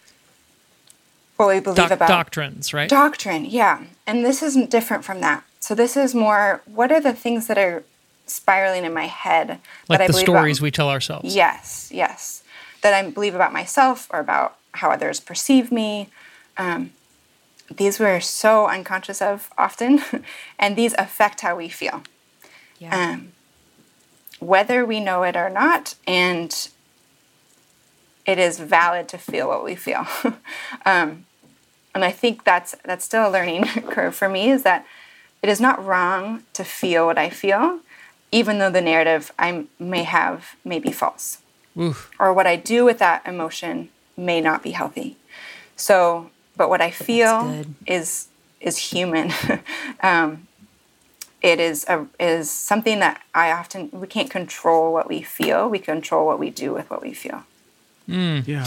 what we believe Doc- about doctrines, right? Doctrine, yeah, and this isn't different from that. So this is more what are the things that are spiraling in my head like that I the believe stories about, we tell ourselves. Yes, yes. That I believe about myself or about how others perceive me. Um, these we're so unconscious of often, and these affect how we feel. Yeah. Um, whether we know it or not, and it is valid to feel what we feel. um, and I think that's that's still a learning curve for me. Is that it is not wrong to feel what I feel, even though the narrative I may have may be false, Oof. or what I do with that emotion may not be healthy. So, but what I feel is is human. um, it is a is something that I often we can't control what we feel. We control what we do with what we feel. Yeah.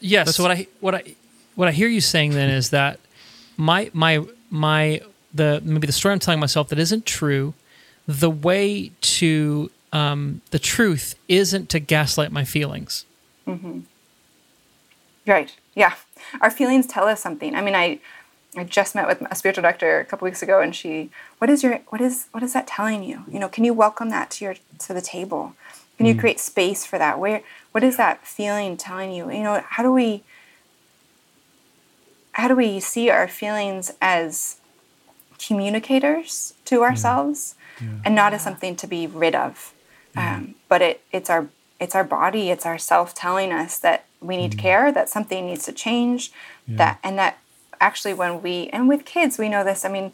Yes. So what I what I what I hear you saying then is that my my my the maybe the story I'm telling myself that isn't true. The way to um, the truth isn't to gaslight my feelings. Right. Yeah. Our feelings tell us something. I mean, I I just met with a spiritual doctor a couple weeks ago, and she, what is your, what is, what is that telling you? You know, can you welcome that to your to the table? Can you create space for that? Where, what is that feeling telling you? You know, how do we, how do we see our feelings as communicators to ourselves, and not as something to be rid of? Um, but it, it's our it's our body, it's our self telling us that we need care, that something needs to change, that and that actually when we and with kids we know this. I mean,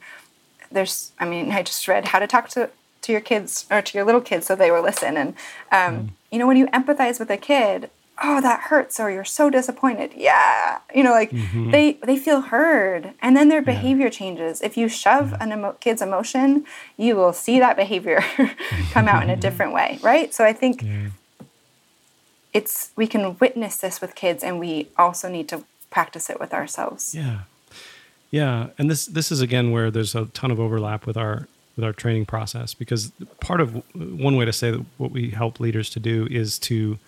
there's I mean I just read how to talk to to your kids or to your little kids so they will listen. And um, you know when you empathize with a kid oh that hurts or you're so disappointed. Yeah. You know like mm-hmm. they they feel heard. And then their behavior changes. If you shove an emo- kid's emotion you will see that behavior come out in a different way right? So i think it's we can witness this with kids and we also need to practice it with ourselves. Yeah. Yeah, and this this is again where there's a ton of overlap with our with our training process because part of one way to say that what we help leaders to do is to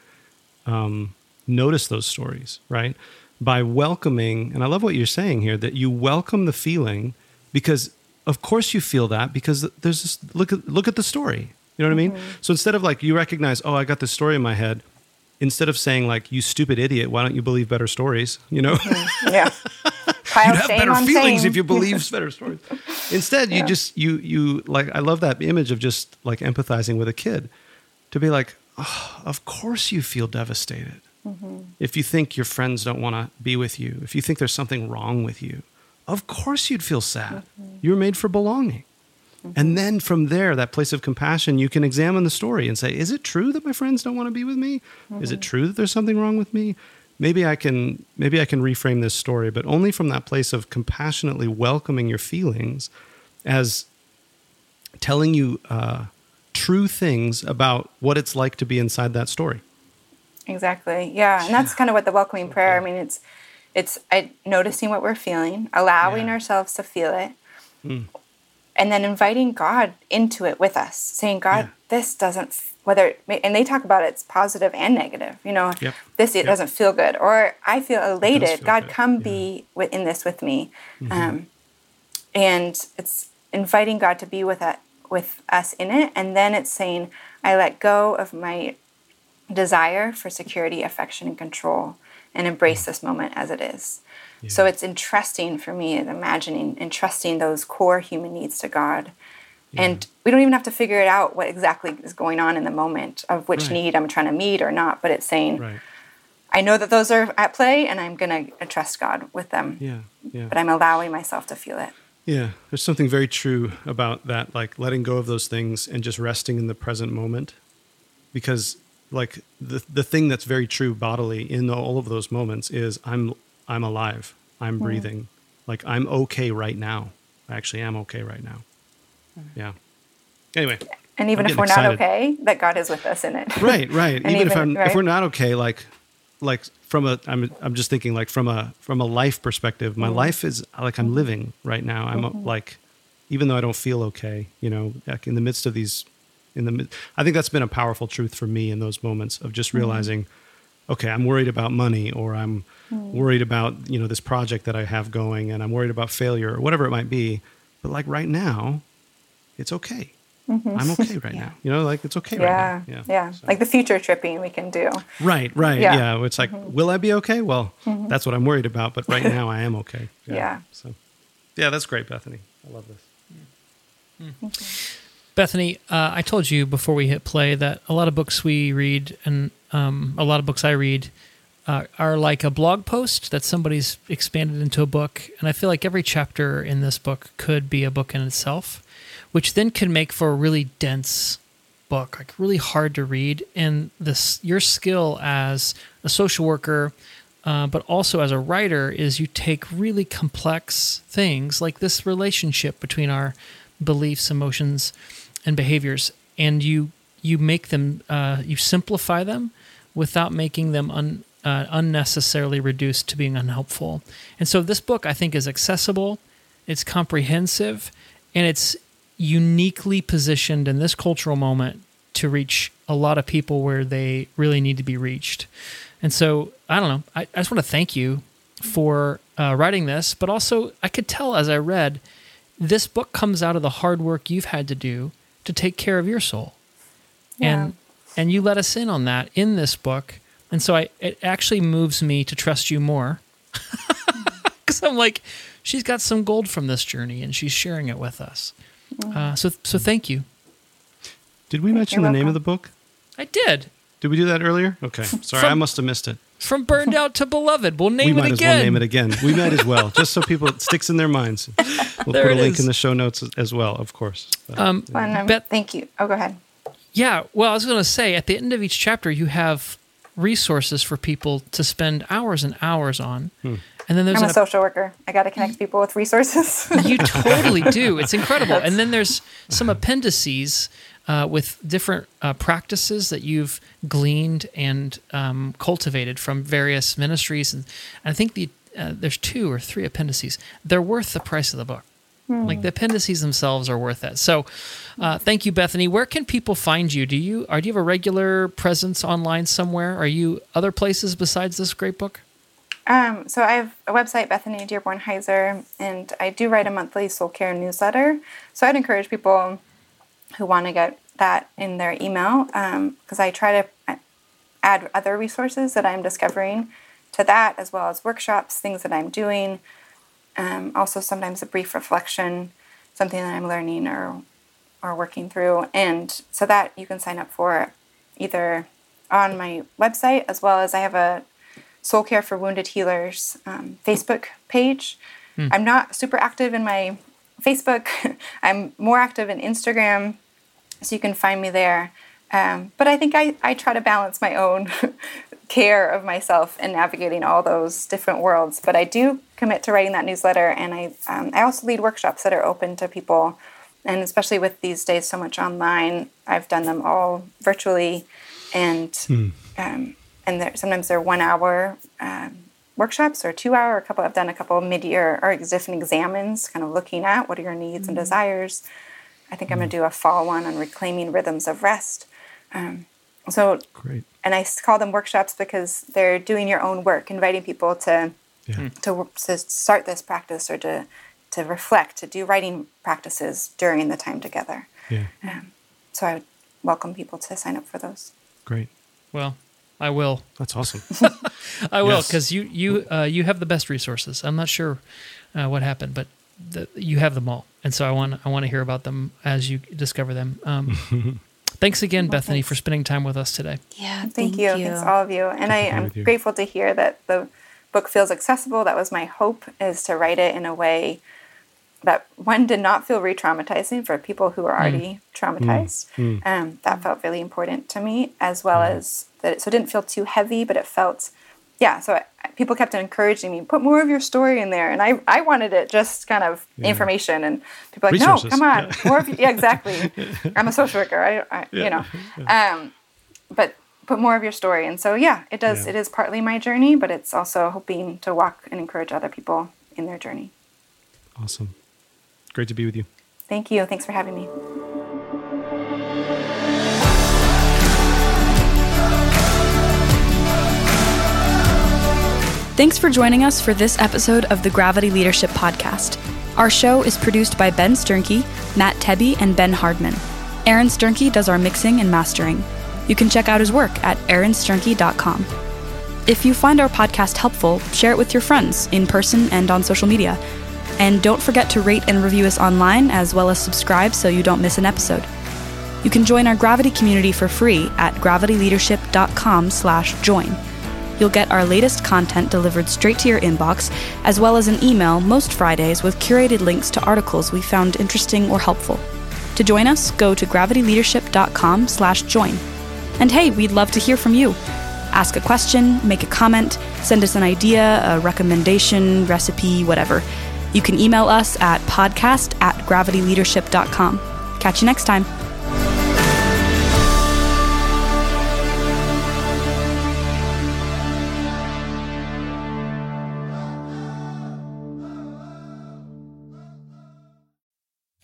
um, notice those stories, right? By welcoming, and I love what you're saying here that you welcome the feeling because of course you feel that because there's this look at look at the story. You know what I mean? So instead of like you recognize, oh, I got this story in my head, instead of saying like you stupid idiot, why don't you believe better stories? You know? yeah Pile you'd have better feelings if you believe better stories. Instead, you just you you like I love that image of just like empathizing with a kid to be like, oh, of course you feel devastated. Mm-hmm. If you think your friends don't want to be with you, if you think there's something wrong with you, of course you'd feel sad. Mm-hmm. You were made for belonging. And mm-hmm. then from there, that place of compassion, you can examine the story and say, is it true that my friends don't want to be with me? Is it true that there's something wrong with me? Maybe I can maybe I can reframe this story, but only from that place of compassionately welcoming your feelings as telling you uh, true things about what it's like to be inside that story. Exactly. Yeah, and that's kind of what the welcoming prayer. I mean, it's it's I, noticing what we're feeling, allowing Yeah. ourselves to feel it, and then inviting God into it with us, saying, "God, Yeah. this doesn't whether." And they talk about it's positive and negative. You know, Yep. this it Yep. doesn't feel good, or I feel elated. feel God, good. come Yeah. Mm-hmm. be wi- in this with me, um, and it's inviting God to be with it, with us in it, and then it's saying, "I let go of my." desire for security, affection, and control, and embrace this moment as it is. So it's entrusting for me and imagining, entrusting those core human needs to God. And we don't even have to figure it out what exactly is going on in the moment of which Right. need I'm trying to meet or not, but it's saying, Right. I know that those are at play and I'm going to trust God with them. Yeah. Yeah. But I'm allowing myself to feel it. Yeah, there's something very true about that, like letting go of those things and just resting in the present moment. Because, like, the the thing that's very true bodily in all of those moments is I'm I'm alive, I'm mm. breathing, like I'm okay right now. I actually am okay right now. Mm. Yeah. Anyway, And even if we're getting not okay, that God is with us in it. right right And even, if i'm right? if we're not okay like like from a i'm i'm just thinking like from a from a life perspective Mm-hmm. my life is like i'm living right now. I'm uh, like even though i don't feel okay you know like in the midst of these in the i think that's been a powerful truth for me in those moments of just realizing okay i'm worried about money or i'm worried about you know this project that i have going and i'm worried about failure or whatever it might be. But like right now it's okay i'm okay right now you know like it's okay Yeah, right now yeah, so- Like the future tripping we can do. Right, right. Yeah. Yeah. It's like, will I be okay? Well, that's what I'm worried about. But right now, I am okay. Yeah. So, yeah, that's great, Bethany. I love this. Bethany, uh, I told you before we hit play that a lot of books we read and um, a lot of books I read uh, are like a blog post that somebody's expanded into a book. And I feel like every chapter in this book could be a book in itself, which then can make for a really dense book, like really hard to read. And this your skill as a social worker, uh, but also as a writer, is you take really complex things like this relationship between our beliefs, emotions, and behaviors, and you you make them uh, you simplify them without making them un, uh, unnecessarily reduced to being unhelpful. And so this book I think is accessible, it's comprehensive, and it's uniquely positioned in this cultural moment to reach a lot of people where they really need to be reached. And so I don't know. I, I just want to thank you for uh, writing this, but also I could tell as I read, this book comes out of the hard work you've had to do to take care of your soul. And and you let us in on that in this book. And so I it actually moves me to trust you more. Cuz I'm like she's got some gold from this journey and she's sharing it with us. Uh, so so thank you. Did we mention You're the name of the book? I did. Did we do that earlier? Okay. Sorry, From- I must have missed it. From burned out to beloved. We'll name we name might it as again. well name it again. We might as well, just so people it sticks in their minds. We'll There put a it link is. in the show notes as- as well, of course. But- Um, Fun. Um, Bet- thank you. Oh, go ahead. Yeah, well, I was going to say at the end of each chapter, you have resources for people to spend hours and hours on, Hmm. And then there's I'm a an, social worker. I got to connect people with resources. you totally do. It's incredible. And then there's some appendices uh, with different uh, practices that you've gleaned and um, cultivated from various ministries, and I think the uh, there's two or three appendices. They're worth the price of the book. Like the appendices themselves are worth it. So, uh, thank you, Bethany. Where can people find you? Do you are do you have a regular presence online somewhere? Are you other places besides this great book? Um, so I have a website, Bethany Dearborn Hiestand, and I do write a monthly soul care newsletter. So I'd encourage people who want to get that in their email because I try to add other resources that I'm discovering to that, as well as workshops, things that I'm doing. Um, also, sometimes a brief reflection, something that I'm learning or or working through, and so that you can sign up for either on my website as well as I have a Soul Care for Wounded Healers um, Facebook page. I'm not super active in my Facebook. I'm more active in Instagram, so you can find me there. Um, but I think I, I try to balance my own care of myself and navigating all those different worlds. But I do commit to writing that newsletter, and I um, I also lead workshops that are open to people, and especially with these days so much online, I've done them all virtually, and um, and they're, sometimes they're one hour um, workshops or two hour. A couple I've done a couple mid year or different examines, kind of looking at what are your needs and desires. I think I'm going to do a fall one on reclaiming rhythms of rest. Um, so Great. and I call them workshops because they're doing your own work, inviting people to Yeah. to, to start this practice or to to reflect, to do writing practices during the time together. Yeah. Um, so I would welcome people to sign up for those. Great. Well, I will. That's awesome. I will Yes. because you you uh, you have the best resources. I'm not sure uh, what happened, but the, you have them all, and so I want I want to hear about them as you discover them. Um, thanks again, Bethany, for spending time with us today. Yeah, Thank, you. Thanks all of you. And I to be am you. grateful to hear that the book feels accessible. That was my hope is to write it in a way that one did not feel re-traumatizing for people who are already traumatized. Um, that felt really important to me, as well as that. It, so it didn't feel too heavy, but it felt, yeah. So I, people kept encouraging me, put more of your story in there. And I, I wanted it just kind of yeah. information. And people like, Resources. no, come on, yeah. more of, yeah, exactly. I'm a social worker. I, I yeah. you know, um, but put more of your story. And so, yeah, it does. It is partly my journey, but it's also hoping to walk and encourage other people in their journey. Awesome. Great to be with you. Thank you. Thanks for having me. Thanks for joining us for this episode of the Gravity Leadership Podcast. Our show is produced by Ben Sternke, Matt Tebbe, and Ben Hardman. Aaron Sternke does our mixing and mastering. You can check out his work at aaronsternke.com. If you find our podcast helpful, share it with your friends in person and on social media. And don't forget to rate and review us online as well as subscribe so you don't miss an episode. You can join our Gravity community for free at gravityleadership.com/join. You'll get our latest content delivered straight to your inbox, as well as an email most Fridays with curated links to articles we found interesting or helpful. To join us, go to gravityleadership.com/join. And hey, we'd love to hear from you. Ask a question, make a comment, send us an idea, a recommendation, recipe, whatever. You can email us at podcast at gravityleadership.com. Catch you next time.